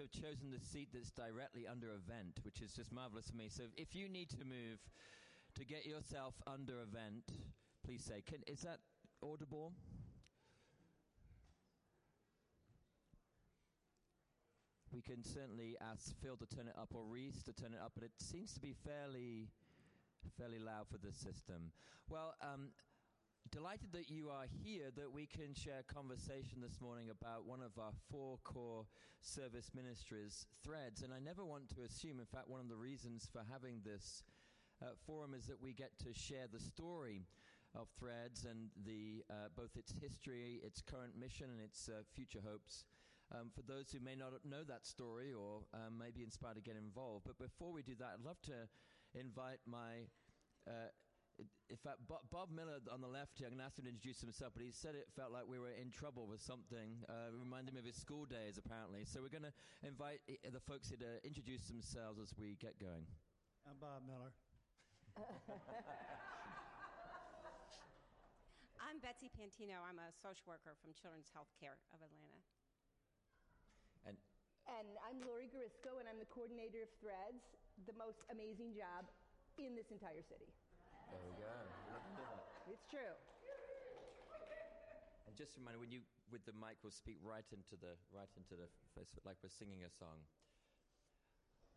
have chosen the seat that's directly under a vent, which is just marvelous for me. So if you need to move to get yourself under a vent, please say, can, is that audible? We can certainly ask Phil to turn it up or Reese to turn it up, but it seems to be fairly, fairly loud for the system. Well, um, delighted that you are here, that we can share conversation this morning about one of our four core service ministries, Threads. And I never want to assume, in fact, one of the reasons for having this uh, forum is that we get to share the story of Threads and the, uh, both its history, its current mission, and its uh, future hopes. Um, for those who may not know that story or um, may be inspired to get involved. But before we do that, I'd love to invite my uh, in fact, Bob Miller on the left here, I'm going to ask him to introduce himself, but he said it felt like we were in trouble with something. Uh, reminded me of his school days, apparently. So we're going to invite the folks here to introduce themselves as we get going. I'm Bob Miller. I'm Betsy Pantino. I'm a social worker from Children's Healthcare of Atlanta. And and I'm Lori Garisco, and I'm the coordinator of Threads, the most amazing job in this entire city. There we go. It's true. And just a reminder, when you with the mic, we'll speak right into the right into the face, like we're singing a song.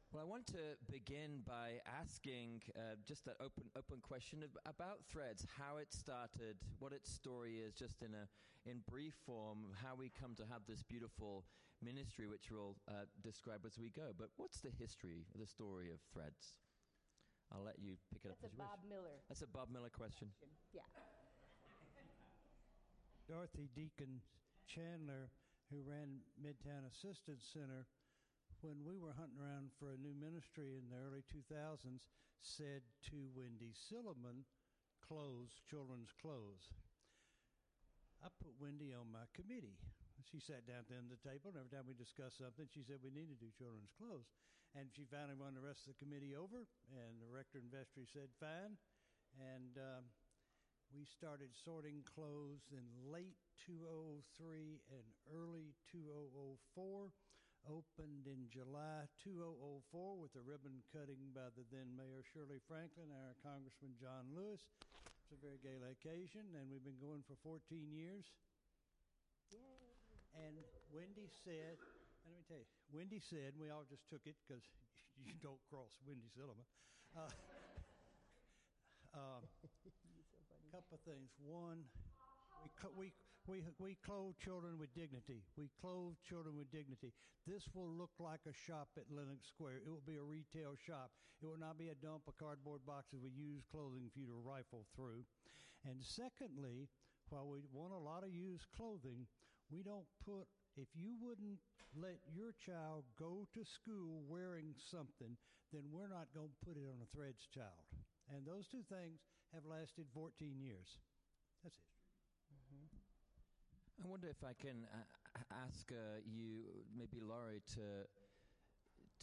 Well, I want to begin by asking uh, just that open open question about Threads, how it started, what its story is, just in a in brief form, how we come to have this beautiful ministry, which we'll uh, describe as we go. But what's the history, the story of Threads? I'll let you pick it That's up. That's a Bob wish. Miller. That's a Bob Miller question. question. Yeah. Dorothy Deacon Chandler, who ran Midtown Assistance Center, when we were hunting around for a new ministry in the early 2000s, said to Wendy Silliman, clothes, children's clothes. I put Wendy on my committee. She sat down at the end of the table, and every time we discussed something, she said we need to do children's clothes. And she finally won the rest of the committee over, and the rector and vestry said fine. And um, we started sorting clothes in late 2003 and early 2004. Opened in July 2004 with a ribbon cutting by the then Mayor Shirley Franklin and our Congressman John Lewis. It's a very gay occasion, and we've been going for 14 years. Yay. And Wendy said, let me tell you, Wendy said, we all just took it because you don't cross Wendy Silliman. Uh, uh, couple of things. One, we, we, we, we clothe children with dignity. We clothe children with dignity. This will look like a shop at Lenox Square. It will be a retail shop. It will not be a dump of cardboard boxes with used clothing for you to rifle through. And secondly, while we want a lot of used clothing, we don't put if you wouldn't let your child go to school wearing something, then we're not going to put it on a threads child. And those two things have lasted 14 years. That's it. Mm-hmm. I wonder if I can uh, ask uh, you, maybe Laurie, to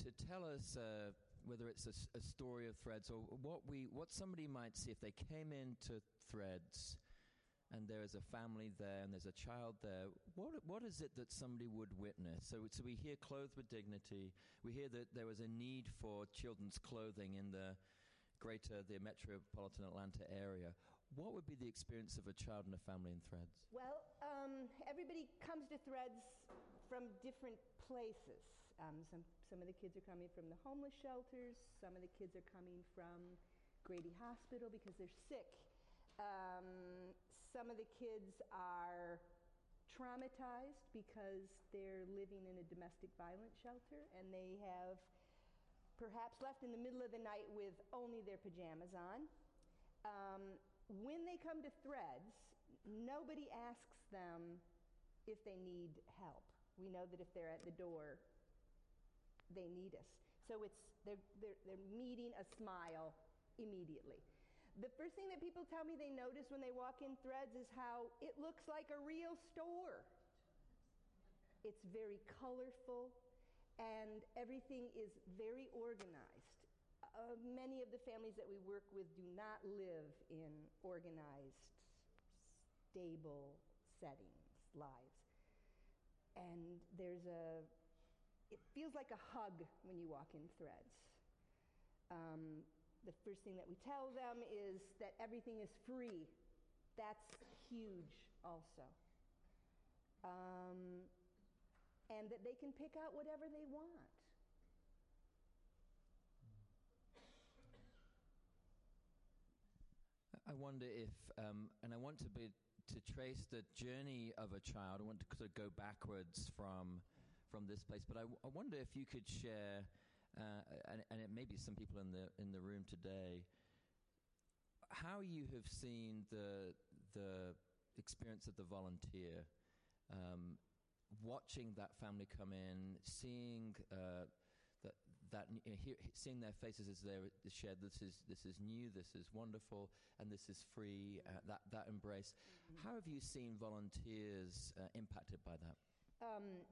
to tell us uh, whether it's a, a, story of Threads or what we what somebody might see if they came into Threads and there is a family there and there's a child there. What what is it that somebody would witness? So so we hear clothed with dignity. We hear that there was a need for children's clothing in the greater the metropolitan Atlanta area. What would be the experience of a child and a family in Threads? Well, um, everybody comes to Threads from different places. Um, some, some of the kids are coming from the homeless shelters, some of the kids are coming from Grady Hospital because they're sick. Um, some of the kids are traumatized because they're living in a domestic violence shelter and they have perhaps left in the middle of the night with only their pajamas on. Um, when they come to Threads, nobody asks them if they need help. We know that if they're at the door, they need us. So it's they're, they're, they're meeting a smile immediately. The first thing that people tell me they notice when they walk in Threads is how it looks like a real store. It's very colorful and everything is very organized uh, many of the families that we work with do not live in organized, stable settings, lives. And there's a, it feels like a hug when you walk in threads. Um, the first thing that we tell them is that everything is free. That's huge, also. Um, and that they can pick out whatever they want. I wonder if, um, and I want to be to trace the journey of a child. I want to sort of go backwards from from this place, but I, I wonder if you could share, uh, and, and it may be some people in the in the room today, how you have seen the the experience of the volunteer, um, watching that family come in, seeing. Uh, that, that you know, hear, seeing their faces as they're shared, this is this is new, this is wonderful, and this is free. Uh, that that embrace. Mm-hmm. How have you seen volunteers uh, impacted by that? Um,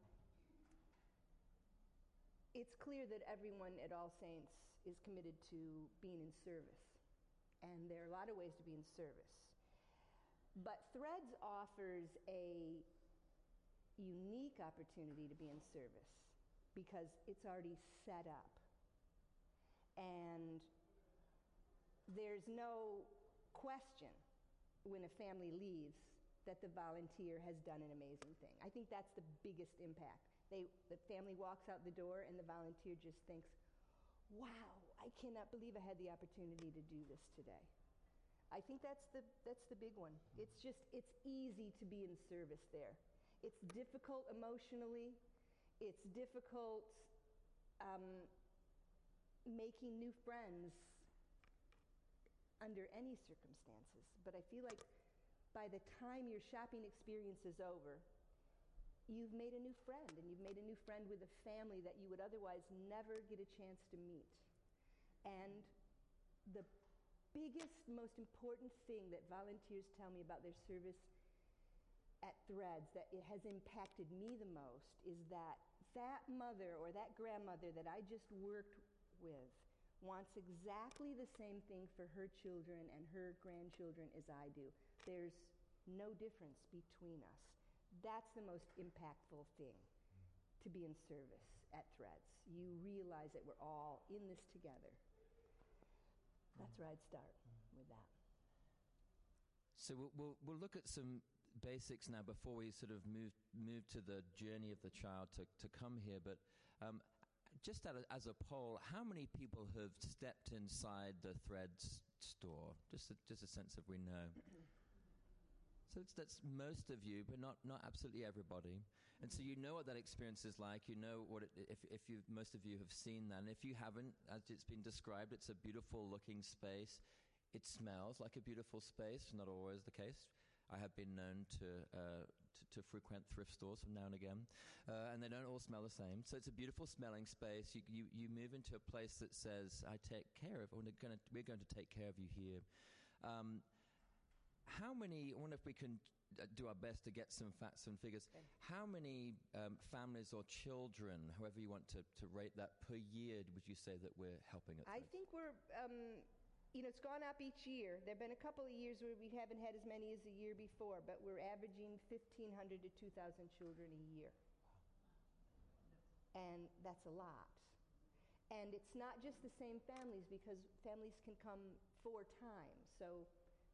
it's clear that everyone at All Saints is committed to being in service. And there are a lot of ways to be in service. But Threads offers a unique opportunity to be in service because it's already set up. And there's no question when a family leaves that the volunteer has done an amazing thing. I think that's the biggest impact. They, the family walks out the door and the volunteer just thinks, wow, I cannot believe I had the opportunity to do this today. I think that's the, that's the big one. It's just, it's easy to be in service there. It's difficult emotionally. It's difficult um, making new friends under any circumstances. But I feel like by the time your shopping experience is over, you've made a new friend, and you've made a new friend with a family that you would otherwise never get a chance to meet. And the biggest, most important thing that volunteers tell me about their service at Threads that it has impacted me the most is that that mother or that grandmother that I just worked with wants exactly the same thing for her children and her grandchildren as I do. There's no difference between us. That's the most impactful thing to be in service at Threads. You realize that we're all in this together. That's where I'd start with that. So we'll, we'll, we'll look at some basics now before we sort of move move to the journey of the child to, to come here. But um, just as a, as a poll, how many people have stepped inside the Threads store? Just a, just a sense of we know. So that's most of you, but not, not absolutely everybody. And so you know what that experience is like. You know what it, if, if you most of you have seen that. And if you haven't, as it's been described, it's a beautiful looking space. It smells like a beautiful space. Not always the case. I have been known to, uh, to, to, frequent thrift stores from now and again, uh, and they don't all smell the same. So it's a beautiful smelling space. You, you, you move into a place that says, I take care of, we're to, we're going to take care of you here. Um, how many, I wonder if we can uh, do our best to get some facts and figures. Okay. How many um, families or children, however you want to, to rate that, per year would you say that we're helping at I think we're, um, you know, it's gone up each year. There have been a couple of years where we haven't had as many as the year before, but we're averaging 1,500 to 2,000 children a year. And that's a lot. And it's not just the same families because families can come four times. So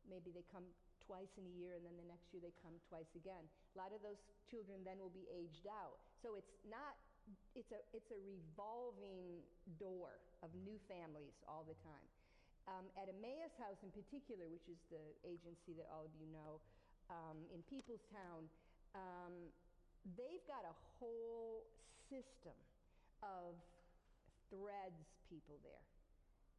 maybe they come twice in a year and then the next year they come twice again. A lot of those children then will be aged out. So it's not it's a it's a revolving door of new families all the time. Um, at Emmaus House in particular, which is the agency that all of you know, um, in Peoplestown, um, they've got a whole system of threads people there.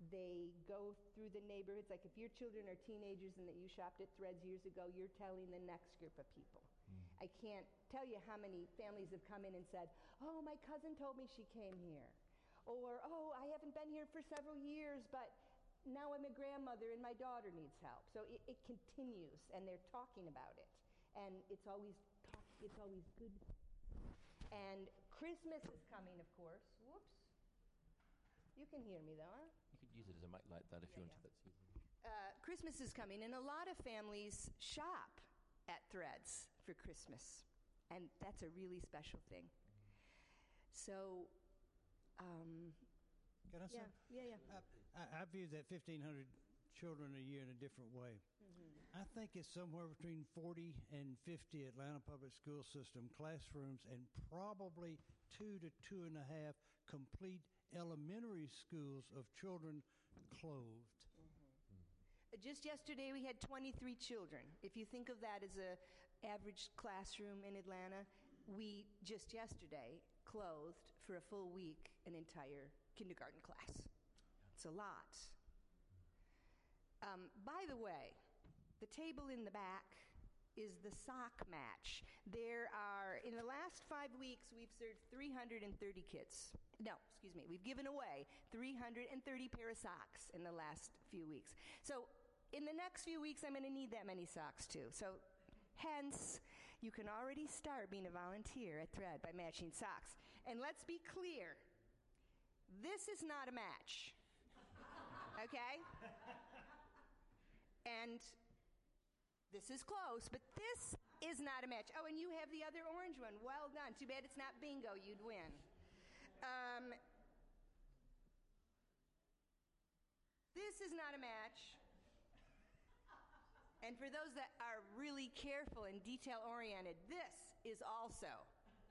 They go through the neighborhoods. Like if your children are teenagers and that you shopped at Threads years ago, you're telling the next group of people. Hmm. I can't tell you how many families have come in and said, Oh, my cousin told me she came here. Or, Oh, I haven't been here for several years, but now I'm a grandmother and my daughter needs help. So it, it continues, and they're talking about it. And it's always, talk, it's always good. And Christmas is coming, of course. Whoops. You can hear me, though, huh? You use it as a mic like that if you Yeah, want to. That's easy. uh, Christmas is coming, and a lot of families shop at Threads for Christmas, and that's a really special thing. So myself? Yeah, yeah, yeah. I, I view that 1,500 children a year in a different way. I think it's somewhere between 40 and 50 Atlanta Public School System classrooms and probably two to two and a half complete elementary schools of children clothed. Just yesterday, we had 23 children. If you think of that as a average classroom in Atlanta, we just yesterday clothed for a full week an entire kindergarten class. It's a lot. Um, by the way, the table in the back is the sock match. There are, in the last five weeks, we've served 330 kits. No, excuse me, we've given away 330 pair of socks in the last few weeks. So, in the next few weeks, I'm going to need that many socks too. So, hence, you can already start being a volunteer at Thread by matching socks. And let's be clear this is not a match. Okay? And this is close, but this is not a match. Oh, and you have the other orange one. Well done. Too bad it's not bingo. You'd win. Um, this is not a match. And for those that are really careful and detail oriented, this is also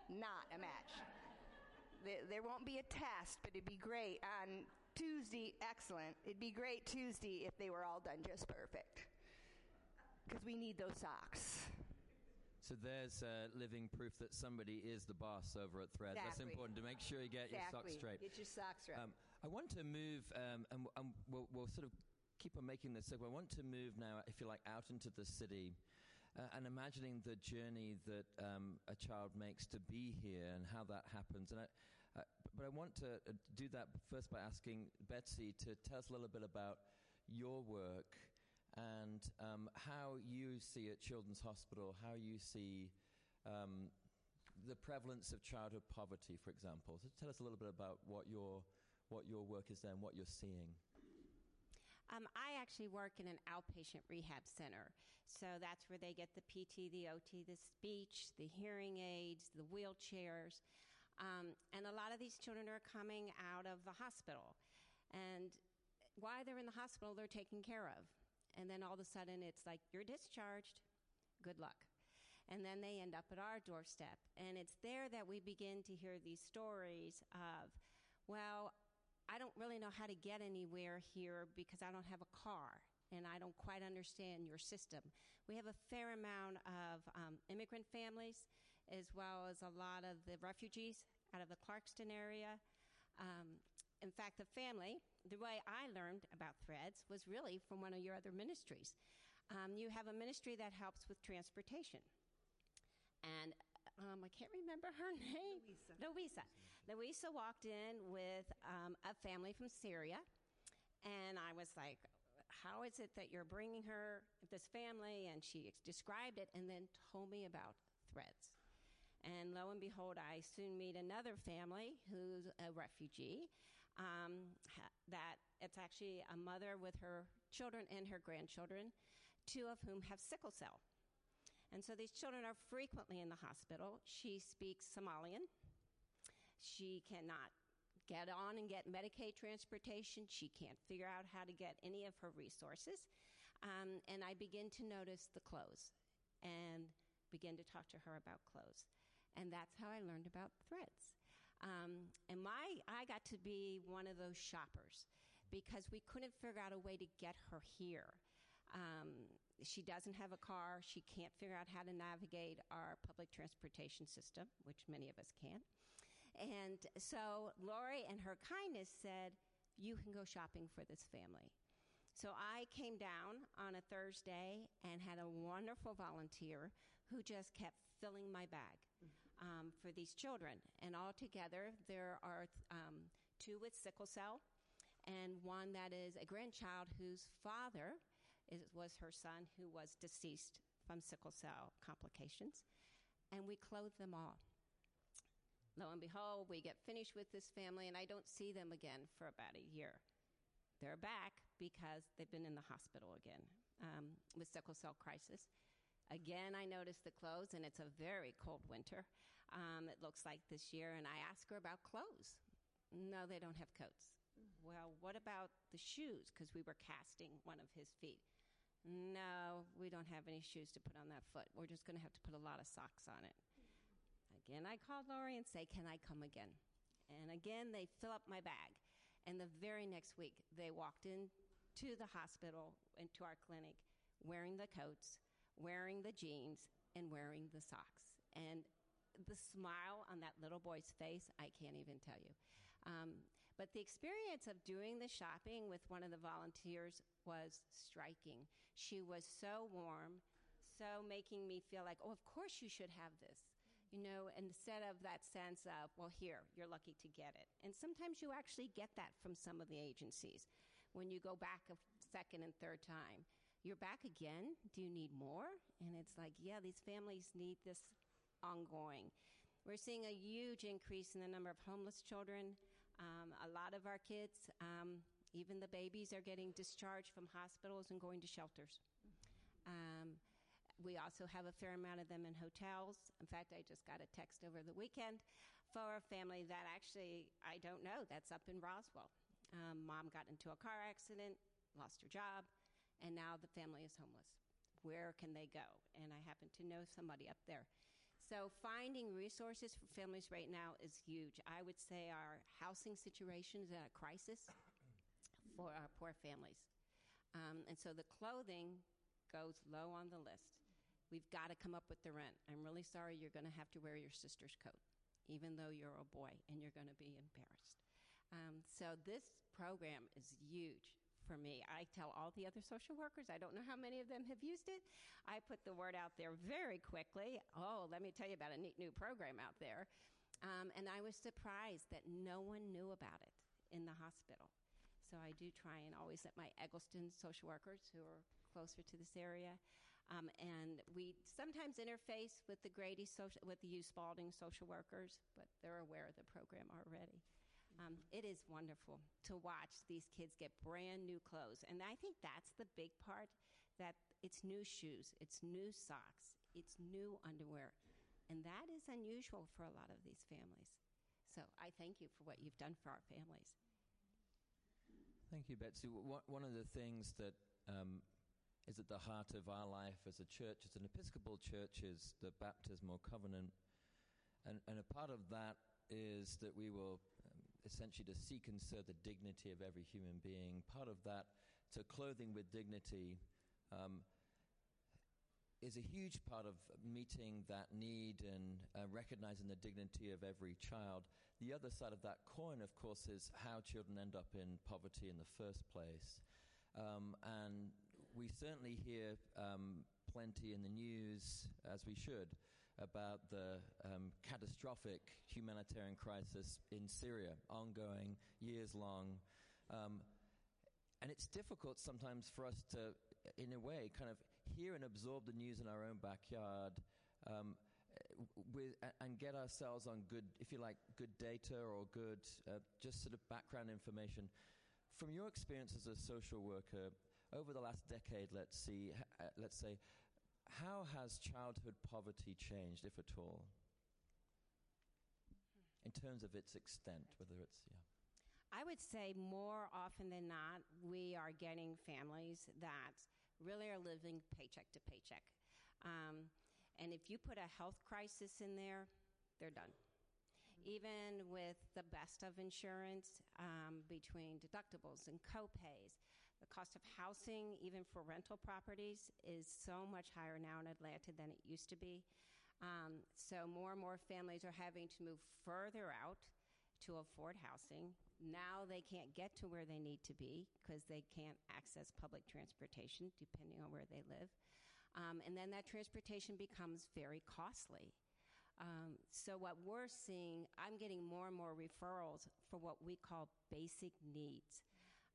not a match. there, there won't be a test, but it'd be great on Tuesday. Excellent. It'd be great Tuesday if they were all done just perfect. Because we need those socks. So there's uh, living proof that somebody is the boss over at Thread. That's important to make sure you get your socks straight. Get your socks right. Um, I want to move, um, and, and we'll, we'll sort of keep on making this segue. I want to move now, if you like, out into the city uh, and imagining the journey that um, a child makes to be here and how that happens. And I, uh, but I want to uh, do that first by asking Betsy to tell us a little bit about your work and um, how you see at Children's Hospital, how you see um, the prevalence of childhood poverty, for example. So tell us a little bit about what your what your work is there and what you're seeing. Um, I actually work in an outpatient rehab center. So that's where they get the PT, the OT, the speech, the hearing aids, the wheelchairs. Um, and a lot of these children are coming out of the hospital. And while they're in the hospital, they're taken care of. And then all of a sudden, it's like, you're discharged. Good luck. And then they end up at our doorstep. And it's there that we begin to hear these stories of, well, I don't really know how to get anywhere here because I don't have a car and I don't quite understand your system. We have a fair amount of um, immigrant families as well as a lot of the refugees out of the Clarkston area. Um, in fact, the family, the way I learned about Threads was really from one of your other ministries. Um, you have a ministry that helps with transportation. And um, I can't remember her name. Louisa. Louisa walked in with um, a family from Syria, and I was like, "How is it that you're bringing her this family?" And she described it, and then told me about Threads. And lo and behold, I soon meet another family who's a refugee. Um, that it's actually a mother with her children and her grandchildren, two of whom have sickle cell. And so these children are frequently in the hospital. She speaks Somalian. She cannot get on and get Medicaid transportation. She can't figure out how to get any of her resources. Um, and I begin to notice the clothes and begin to talk to her about clothes. And that's how I learned about threads. Um, and my, I got to be one of those shoppers because we couldn't figure out a way to get her here. Um, she doesn't have a car. She can't figure out how to navigate our public transportation system, which many of us can. And so Lori and her kindness said, You can go shopping for this family. So I came down on a Thursday and had a wonderful volunteer who just kept filling my bag um, for these children. And altogether, there are um, two with sickle cell and one that is a grandchild whose father is, was her son who was deceased from sickle cell complications. And we clothe them all. Lo and behold, we get finished with this family, and I don't see them again for about a year. They're back because they've been in the hospital again um, with sickle cell crisis. Again, I noticed the clothes, and it's a very cold winter. Um, it looks like this year, and I ask her about clothes. No, they don't have coats. Well, what about the shoes? Because we were casting one of his feet. No, we don't have any shoes to put on that foot. We're just going to have to put a lot of socks on it. Again, I called Lori and say, Can I come again? And again, they fill up my bag. And the very next week, they walked into the hospital, into our clinic, wearing the coats, wearing the jeans, and wearing the socks. And the smile on that little boy's face, I can't even tell you. Um, but the experience of doing the shopping with one of the volunteers was striking. She was so warm, so making me feel like, oh, of course you should have this you know, instead of that sense of, well, here, you're lucky to get it. And sometimes you actually get that from some of the agencies. When you go back a second and third time, you're back again. Do you need more? And it's like, yeah, these families need this ongoing. We're seeing a huge increase in the number of homeless children. Um, a lot of our kids, um, even the babies, are getting discharged from hospitals and going to shelters. Um, we also have a fair amount of them in hotels. In fact, I just got a text over the weekend for a family that actually, I don't know, that's up in Roswell. Um, mom got into a car accident, lost her job, and now the family is homeless. Where can they go? And I happen to know somebody up there. So, finding resources for families right now is huge. I would say our housing situation is at a crisis for our poor families. Um, and so the clothing goes low on the list. We've got to come up with the rent. I'm really sorry you're going to have to wear your sister's coat, even though you're a boy, and you're going to be embarrassed. Um, so this program is huge for me. I tell all the other social workers, I don't know how many of them have used it. I put the word out there very quickly. Oh, let me tell you about a neat new program out there. Um, and I was surprised that no one knew about it in the hospital. So I do try and always let my Egleston social workers who are closer to this area um, and we sometimes interface with the Grady social, with the Hughes Spalding social workers, but they're aware of the program already. Um, it is wonderful to watch these kids get brand new clothes. And I think that's the big part that it's new shoes, it's new socks, it's new underwear. And that is unusual for a lot of these families. So I thank you for what you've done for our families. Thank you, Betsy. One of the things that um, is at the heart of our life as a church, as an Episcopal church, is the baptismal covenant. And, and a part of that is that we will essentially to seek and serve the dignity of every human being. Part of that, to clothing with dignity, um, is a huge part of meeting that need and uh, recognizing the dignity of every child. The other side of that coin, of course, is how children end up in poverty in the first place. Um, and we certainly hear um, plenty in the news, as we should, about the um, catastrophic humanitarian crisis in Syria, ongoing, years long. Um, and it's difficult sometimes for us to, in a way, kind of hear and absorb the news in our own backyard. Um, with, and get ourselves on good, if you like, good data or good, uh, just sort of background information. From your experience as a social worker, over the last decade, let's see, uh, let's say, how has childhood poverty changed, if at all, in terms of its extent, whether it's yeah. I would say more often than not, we are getting families that really are living paycheck to paycheck. Um, and if you put a health crisis in there, they're done. Even with the best of insurance, um, between deductibles and copays, the cost of housing, even for rental properties, is so much higher now in Atlanta than it used to be. Um, so more and more families are having to move further out to afford housing. Now they can't get to where they need to be because they can't access public transportation depending on where they live. Um, and then that transportation becomes very costly. Um, so, what we're seeing, I'm getting more and more referrals for what we call basic needs.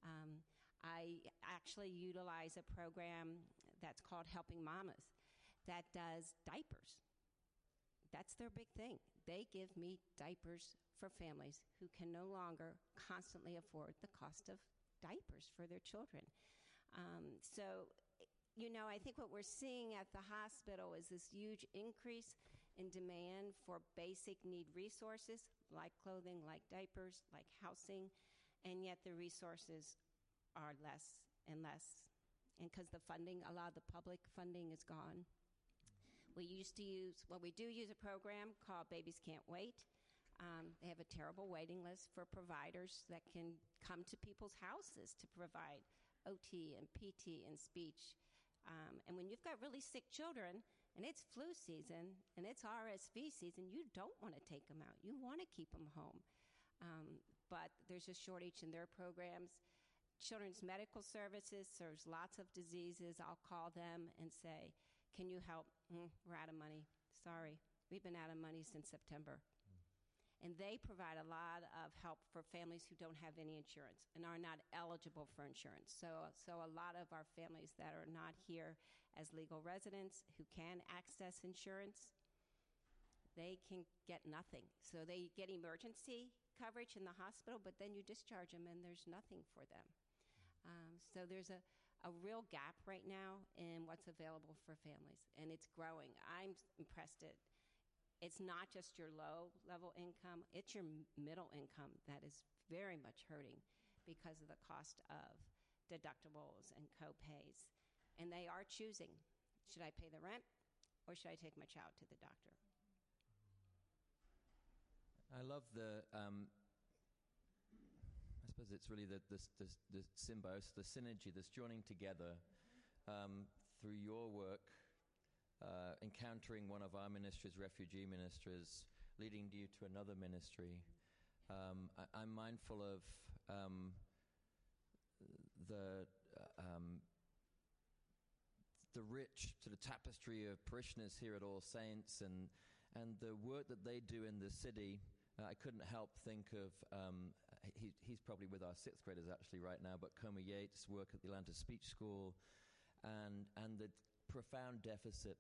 Um, I actually utilize a program that's called Helping Mamas that does diapers. That's their big thing. They give me diapers for families who can no longer constantly afford the cost of diapers for their children. Um, so, you know, I think what we're seeing at the hospital is this huge increase in demand for basic need resources like clothing, like diapers, like housing. and yet the resources are less and less. And because the funding, a lot of the public funding is gone. We used to use, well, we do use a program called Babies Can't Wait. Um, they have a terrible waiting list for providers that can come to people's houses to provide OT and PT and speech. Um, and when you've got really sick children and it's flu season and it's RSV season, you don't want to take them out. You want to keep them home. Um, but there's a shortage in their programs. Children's Medical Services serves lots of diseases. I'll call them and say, Can you help? Mm, we're out of money. Sorry. We've been out of money since September. And they provide a lot of help for families who don't have any insurance and are not eligible for insurance. So, so a lot of our families that are not here as legal residents who can access insurance, they can get nothing. So they get emergency coverage in the hospital, but then you discharge them and there's nothing for them. Um, so there's a, a real gap right now in what's available for families, and it's growing. I'm impressed at it's not just your low level income, it's your middle income that is very much hurting because of the cost of deductibles and co-pays. And they are choosing should I pay the rent or should I take my child to the doctor? I love the. Um, Suppose it's really the, the, the, the symbiosis, the synergy, this joining together um, through your work uh, encountering one of our ministries, refugee ministries, leading you to another ministry. Um, I, am mindful of um, the um, the rich sort of tapestry of parishioners here at All Saints and and the work that they do in the city. Uh, I couldn't help think of um, he, he's probably with our sixth graders actually right now, but Comer Yates' work at the Atlanta Speech School, and and the profound deficit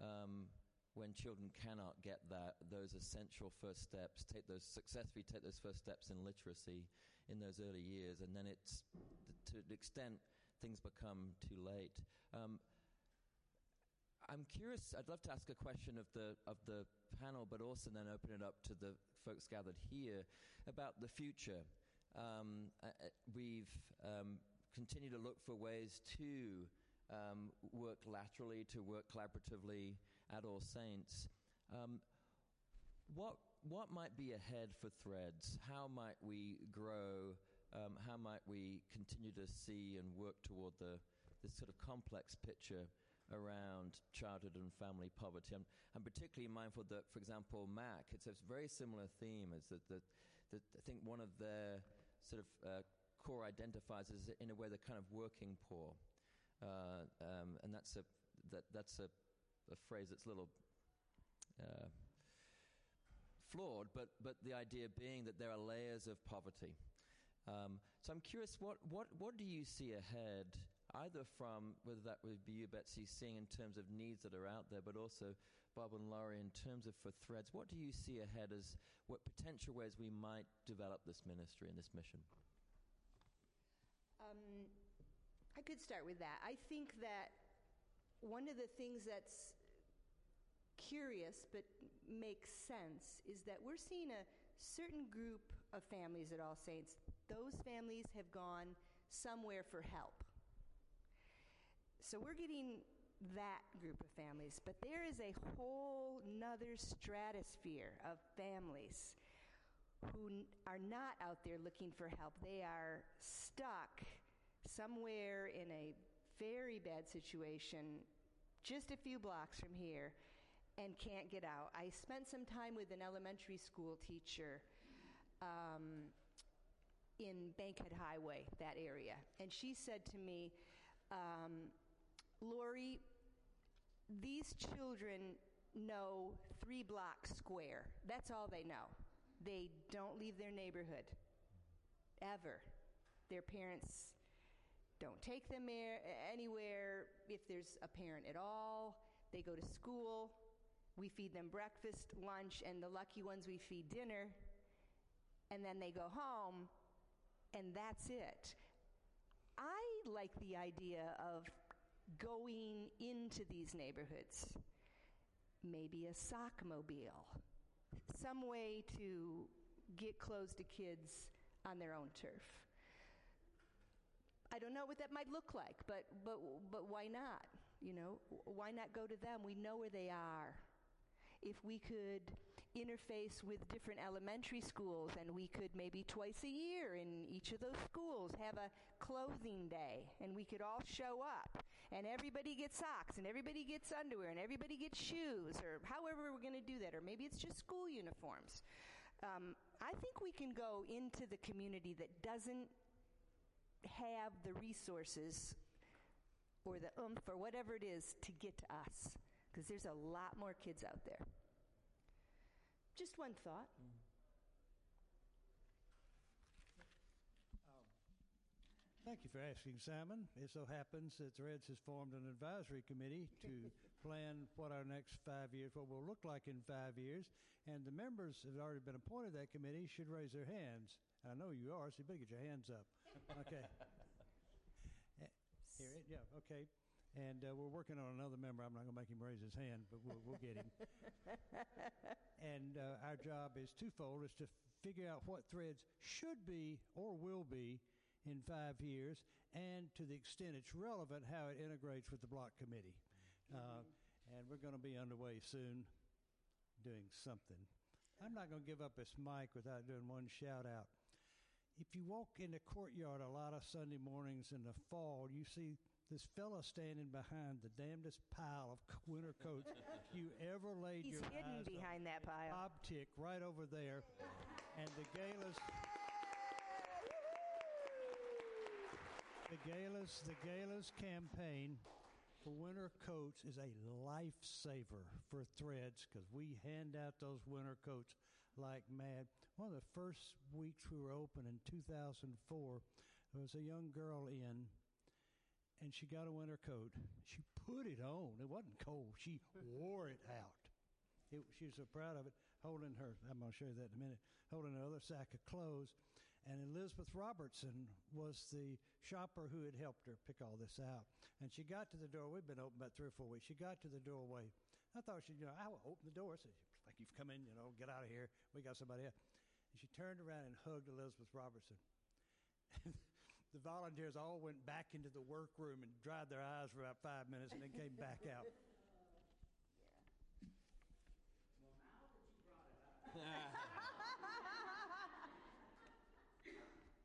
um, when children cannot get that, those essential first steps, take those successfully take those first steps in literacy in those early years, and then it's to the extent things become too late. Um, I'm curious. I'd love to ask a question of the of the panel, but also then open it up to the folks gathered here about the future. Um, uh, we've um, continued to look for ways to um, work laterally, to work collaboratively at All Saints. Um, what what might be ahead for Threads? How might we grow? Um, how might we continue to see and work toward the this sort of complex picture around childhood and family poverty? I'm, I'm particularly mindful that, for example, MAC, it's a very similar theme. Is that, that, that I think one of their sort of uh, core identifiers is in a way the kind of working poor. Uh, um, and that's a that that's a, a phrase that's a little uh, flawed, but but the idea being that there are layers of poverty. Um, so I'm curious, what what what do you see ahead? Either from whether that would be you, Betsy, seeing in terms of needs that are out there, but also Bob and Laurie in terms of for threads. What do you see ahead as what potential ways we might develop this ministry and this mission? Um, I could start with that. I think that one of the things that's curious but makes sense is that we're seeing a certain group of families at All Saints. Those families have gone somewhere for help. So we're getting that group of families, but there is a whole nother stratosphere of families who are not out there looking for help. They are stuck somewhere in a very bad situation just a few blocks from here and can't get out. I spent some time with an elementary school teacher um, in Bankhead Highway, that area, and she said to me, um, Lori, these children know three blocks square. That's all they know. They don't leave their neighborhood ever. Their parents don't take them anywhere if there's a parent at all. They go to school. We feed them breakfast, lunch, and the lucky ones we feed dinner. And then they go home, and that's it. I like the idea of going into these neighborhoods, maybe a sock mobile, some way to get close to kids on their own turf. I don't know what that might look like, but, but, but why not? You know, why not go to them? We know where they are. If we could interface with different elementary schools and we could maybe twice a year in each of those schools have a clothing day and we could all show up and everybody gets socks and everybody gets underwear and everybody gets shoes or however we're going to do that or maybe it's just school uniforms. Um, i think we can go into the community that doesn't have the resources or the oomph or whatever it is to get to us because there's a lot more kids out there. Just one thought. Thank you for asking, Simon. It so happens that Threads has formed an advisory committee to plan what our next five years, what will look like in five years. And the members that have already been appointed to that committee should raise their hands. I know you are, so you better get your hands up. Okay. Eh, here, it, yeah, okay. And uh, we're working on another member. I'm not going to make him raise his hand, but we'll, we'll get him. and uh, our job is twofold: is to figure out what threads should be or will be in five years, and to the extent it's relevant, how it integrates with the block committee. Uh, and we're going to be underway soon doing something. I'm not going to give up this mic without doing one shout out. If you walk in the courtyard a lot of Sunday mornings in the fall, you see this fella standing behind the damnedest pile of winter coats you ever laid He's your hidden behind that pile. Bob Tick right over there. And the galas the galas the galas campaign for winter coats is a lifesaver for threads because we hand out those winter coats like mad. One of the first weeks we were open in 2004, there was a young girl in and she got a winter coat. She put it on. It wasn't cold. She wore it out. It, she was so proud of it, holding her, I'm going to show you that in a minute, holding another sack of clothes. And Elizabeth Robertson was the shopper who had helped her pick all this out. And she got to the door. We've been open about three or four weeks. She got to the doorway. I thought she, you know, I will open the door. I said, like you've come in, you know, get out of here. We got somebody else. And she turned around and hugged Elizabeth Robertson. the volunteers all went back into the workroom and dried their eyes for about five minutes and then came back out.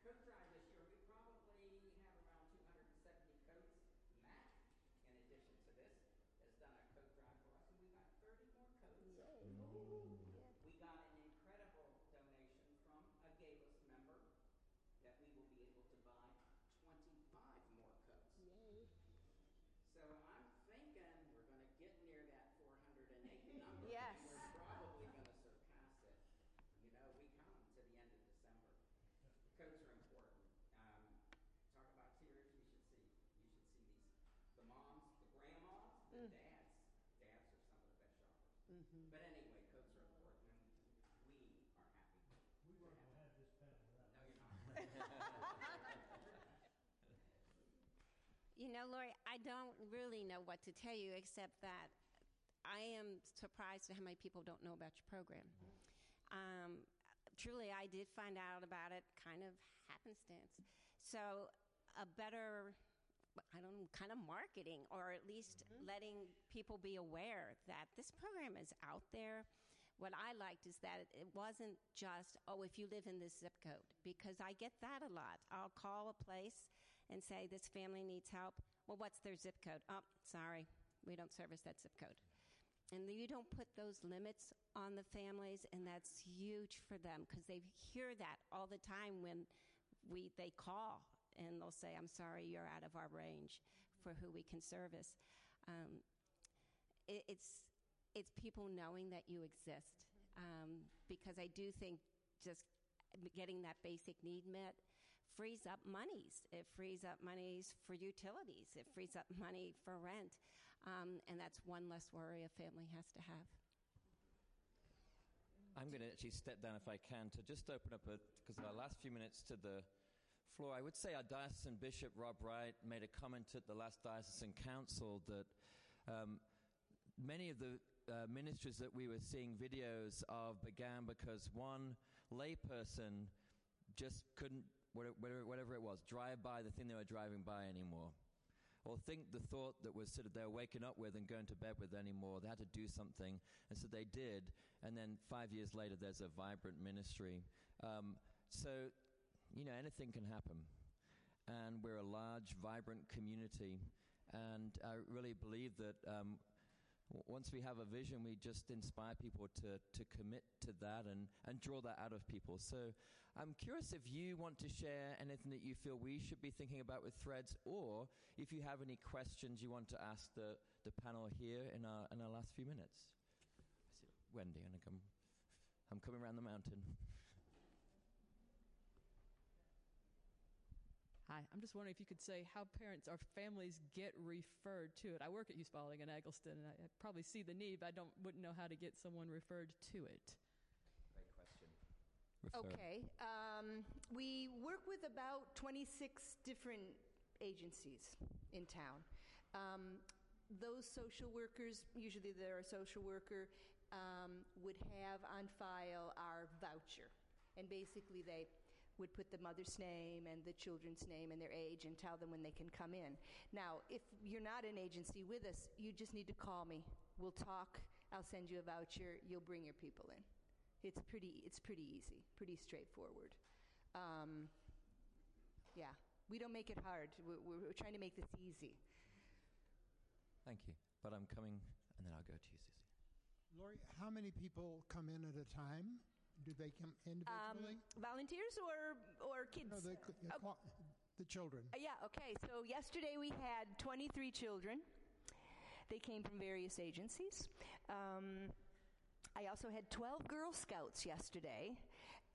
coat drive this year, we probably have around 270 coats. Matt, in addition to this, has done a coat drive for us, and we got 30 more coats. We got an incredible donation from a Galus member that we will be able to buy 25 more coats. So I'm thinking we're going to get near that 408 number. Yes. And we're probably going to surpass it. You know, we come to the end of December. Coats are important. Um, talk about tears. You should see. You should see these. The moms, the grandmas, the dads. Dads are some of the best shoppers. But anyway, coats are important, and we are happy. We weren't going to have this panel No, you're not. You know, Lori, I don't really know what to tell you except that I am surprised at how many people don't know about your program. Um, truly, I did find out about it kind of happenstance. So, a better, I don't know, kind of marketing or at least mm-hmm. letting people be aware that this program is out there. What I liked is that it wasn't just, oh, if you live in this zip code, because I get that a lot. I'll call a place and say, this family needs help. Well, what's their zip code? Oh, sorry, we don't service that zip code. And you don't put those limits on the families, and that's huge for them because they hear that all the time when we they call and they'll say, "I'm sorry, you're out of our range for who we can service." Um, it, it's it's people knowing that you exist um, because I do think just getting that basic need met frees up monies. It frees up monies for utilities. It frees up money for rent, um, and that's one less worry a family has to have. I'm going to actually step down if I can to just open up because our last few minutes to the floor. I would say our diocesan bishop Rob Wright made a comment at the last diocesan council that um, many of the uh, ministries that we were seeing videos of began because one layperson just couldn't, whatever, whatever it was, drive by the thing they were driving by anymore. Or think the thought that was sort of they were waking up with and going to bed with anymore. They had to do something. And so they did. And then five years later, there's a vibrant ministry. Um, so, you know, anything can happen. And we're a large, vibrant community. And I really believe that um, once we have a vision, we just inspire people to, to commit to that and, and draw that out of people. So I'm curious if you want to share anything that you feel we should be thinking about with threads, or if you have any questions you want to ask the, the panel here in our, in our last few minutes. Wendy, I'm, I'm coming around the mountain. Hi, I'm just wondering if you could say how parents or families get referred to it. I work at Hughes Spalding in Egleston, and I, I probably see the need, but I don't wouldn't know how to get someone referred to it. Great question. Refer. Okay. Um, we work with about 26 different agencies in town. Um, those social workers, usually they're a social worker, um, would have on file our voucher. And basically, they would put the mother's name and the children's name and their age and tell them when they can come in. Now, if you're not an agency with us, you just need to call me. We'll talk. I'll send you a voucher. You'll bring your people in. It's pretty. It's pretty easy. Pretty straightforward. Um, yeah, we don't make it hard. We're, we're trying to make this easy. Thank you. But I'm coming, and then I'll go to you, Susie. Lori, how many people come in at a time? Do they come individually? Um, volunteers or or kids? no, the, the, Oh. the children. Uh, yeah, okay. So yesterday we had 23 children. They came from various agencies. Um, I also had 12 Girl Scouts yesterday,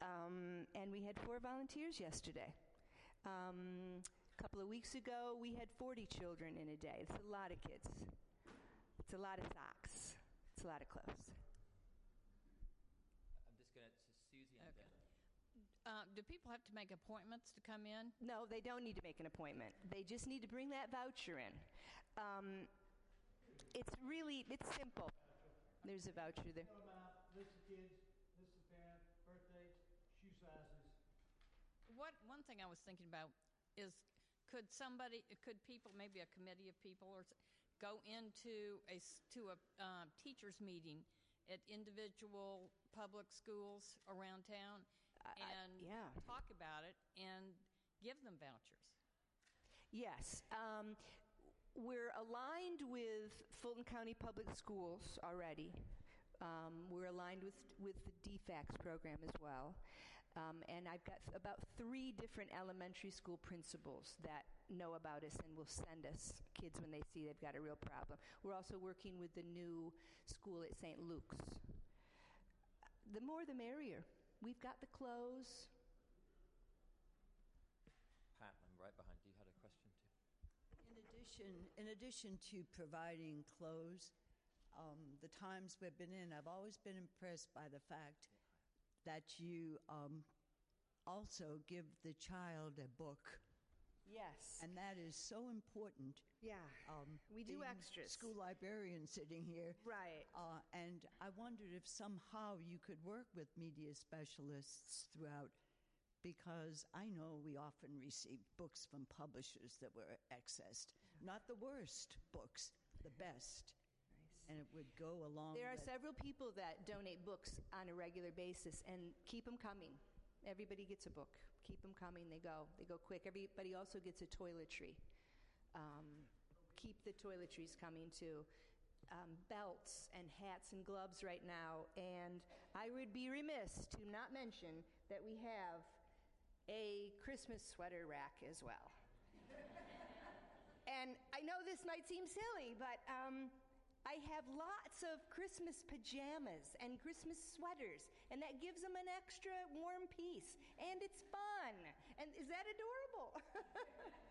um, and we had four volunteers yesterday. Um, a couple of weeks ago, we had 40 children in a day. It's a lot of kids. It's a lot of socks. It's a lot of clothes. I'm just going to Susie and Okay. then. Uh, do people have to make appointments to come in? No, they don't need to make an appointment. They just need to bring that voucher in. Um, it's really, it's simple. There's a voucher there. Fill 'em out, list of kids, list of parents, birthdays, shoe sizes. What one thing I was thinking about is could somebody could people maybe a committee of people or go into a s- to a um, teachers meeting at individual public schools around town I- I- and yeah. talk about it and give them vouchers. Yes. Um, we're aligned with Fulton County Public Schools already. Um, we're aligned with, with the DFCS program as well. Um, and I've got th- about three different elementary school principals that know about us and will send us kids when they see they've got a real problem. We're also working with the new school at St. Luke's. The more the merrier. We've got the clothes. Pat, I'm right behind you. You had a question too. In addition, in addition to providing clothes, um, the times we've been in, I've always been impressed by the fact that you um, also give the child a book, Yes. and that is so important. yeah. Um, We do extras. School librarian sitting here, Right. uh, and I wondered if somehow you could work with media specialists throughout, because I know we often receive books from publishers that were accessed, not the worst books, the best, and it would go along. There are several people that donate books on a regular basis, and keep them coming. Everybody gets a book. Keep them coming. They go. They go quick. Everybody also gets a toiletry. Um, keep the toiletries coming too. Um, belts and hats and gloves right now. And I would be remiss to not mention that we have a Christmas sweater rack as well. And I know this might seem silly, but um, I have lots of Christmas pajamas and Christmas sweaters, and that gives them an extra warm piece. And it's fun. And is that adorable?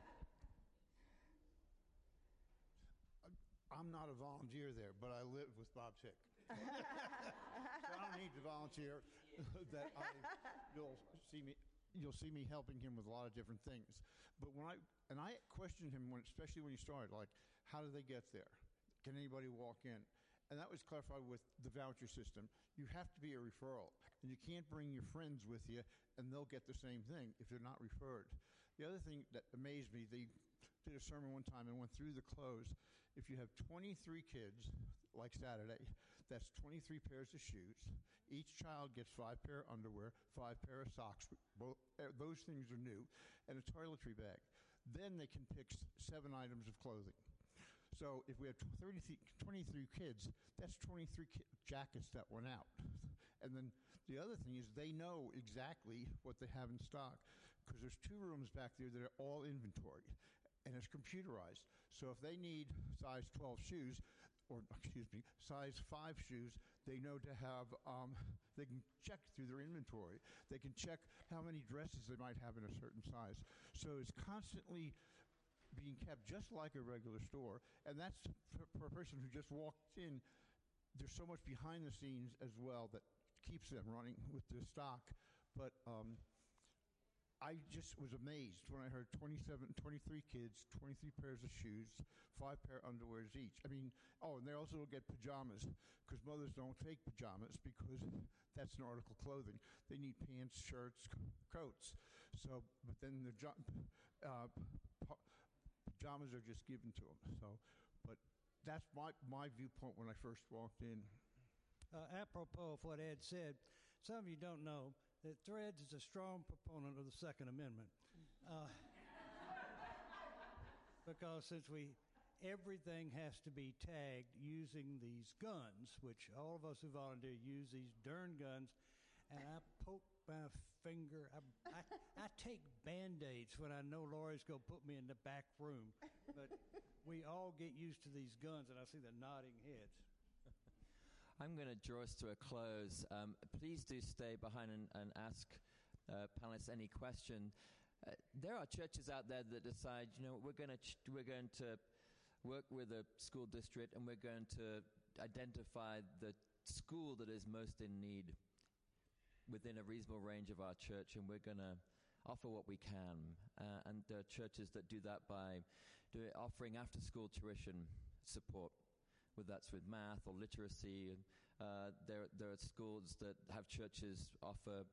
I'm not a volunteer there, but I live with Bob Chick. so I don't need to volunteer. that I, you'll see me. You'll see me helping him with a lot of different things. But when I and I questioned him when, especially when he started, like, how do they get there? Can anybody walk in? and that was clarified with the voucher system. You have to be a referral, and you can't bring your friends with you, and they'll get the same thing if they're not referred. The other thing that amazed me, they did a sermon one time and went through the clothes. If you have 23 kids, like Saturday, that's 23 pairs of shoes. Each child gets five pair of underwear, five pair of socks. Both, uh, those things are new, and a toiletry bag. Then they can pick seven items of clothing. So if we have 33, 23 kids, that's 23 ki- jackets that went out. And then the other thing is they know exactly what they have in stock because there's two rooms back there that are all inventory and it's computerized. So if they need size 12 shoes, or excuse me, size 5 shoes, they know to have, um, they can check through their inventory. They can check how many dresses they might have in a certain size. So it's constantly being kept just like a regular store. And that's for, for a person who just walked in. There's so much behind the scenes as well that keeps them running with the stock. But um, I just was amazed when I heard 27, 23 kids, 23 pairs of shoes, five pair of underwears each. I mean, oh, and they also get pajamas because mothers don't take pajamas because that's an article of clothing. They need pants, shirts, coats. So, but then the uh, pajamas are just given to them. So, but that's my, my viewpoint when I first walked in. Uh, apropos of what Ed said, some of you don't know that Threads is a strong proponent of the Second Amendment. Uh, because since we everything has to be tagged using these guns, which all of us who volunteer use these darn guns, and I poke my finger. I, I, I take band aids when I know Lori's going to put me in the back room. But we all get used to these guns, and I see the nodding heads. I'm going to draw us to a close. Um, please do stay behind and, and ask uh, panelists any question. Uh, there are churches out there that decide, you know, we're going to ch- we're going to work with a school district and we're going to identify the school that is most in need within a reasonable range of our church, and we're going to offer what we can. Uh, and there are churches that do that by do, offering after-school tuition support whether that's with math or literacy. Uh, there, there are schools that have churches offer,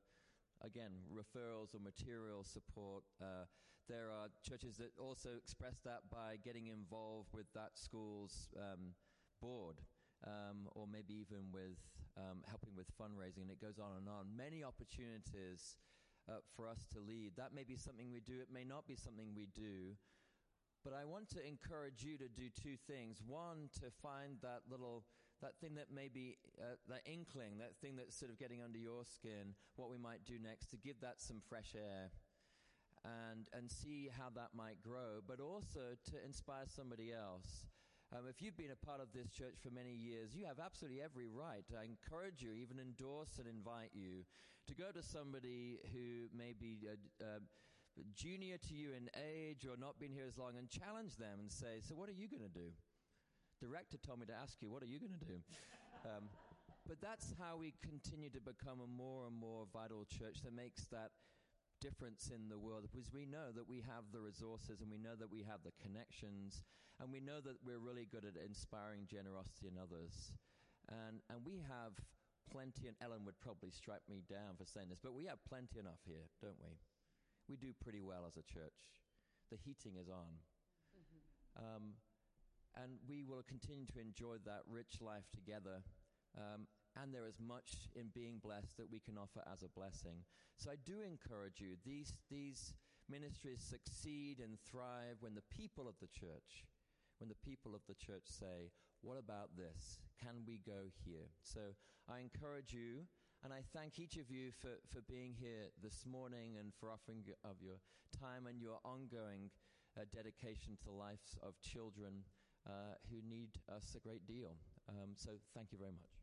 again, referrals or material support. Uh, there are churches that also express that by getting involved with that school's um, board. Um, or maybe even with um, helping with fundraising, and it goes on and on. Many opportunities uh, for us to lead. That may be something we do, it may not be something we do, but I want to encourage you to do two things. One, to find that little, that thing that maybe, uh, that inkling, that thing that's sort of getting under your skin, what we might do next, to give that some fresh air and, and see how that might grow, but also to inspire somebody else. Um, if you've been a part of this church for many years, you have absolutely every right. I encourage you, even endorse and invite you to go to somebody who may be uh, uh, junior to you in age or not been here as long and challenge them and say, So, what are you going to do? Director told me to ask you, What are you going to do? Um, but that's how we continue to become a more and more vital church that makes that difference in the world because we know that we have the resources and we know that we have the connections and we know that we're really good at inspiring generosity in others. And, and we have plenty, and Ellen would probably strike me down for saying this, but we have plenty enough here, don't we? we do pretty well as a church. The heating is on. Um, and we will continue to enjoy that rich life together. Um, and there is much in being blessed that we can offer as a blessing. So I do encourage you. These, these ministries succeed and thrive when the people of the church, when the people of the church say, what about this? Can we go here? So I encourage you and I thank each of you for, for being here this morning and for offering of your time and your ongoing uh, dedication to the lives of children uh, who need us a great deal. Um, so thank you very much.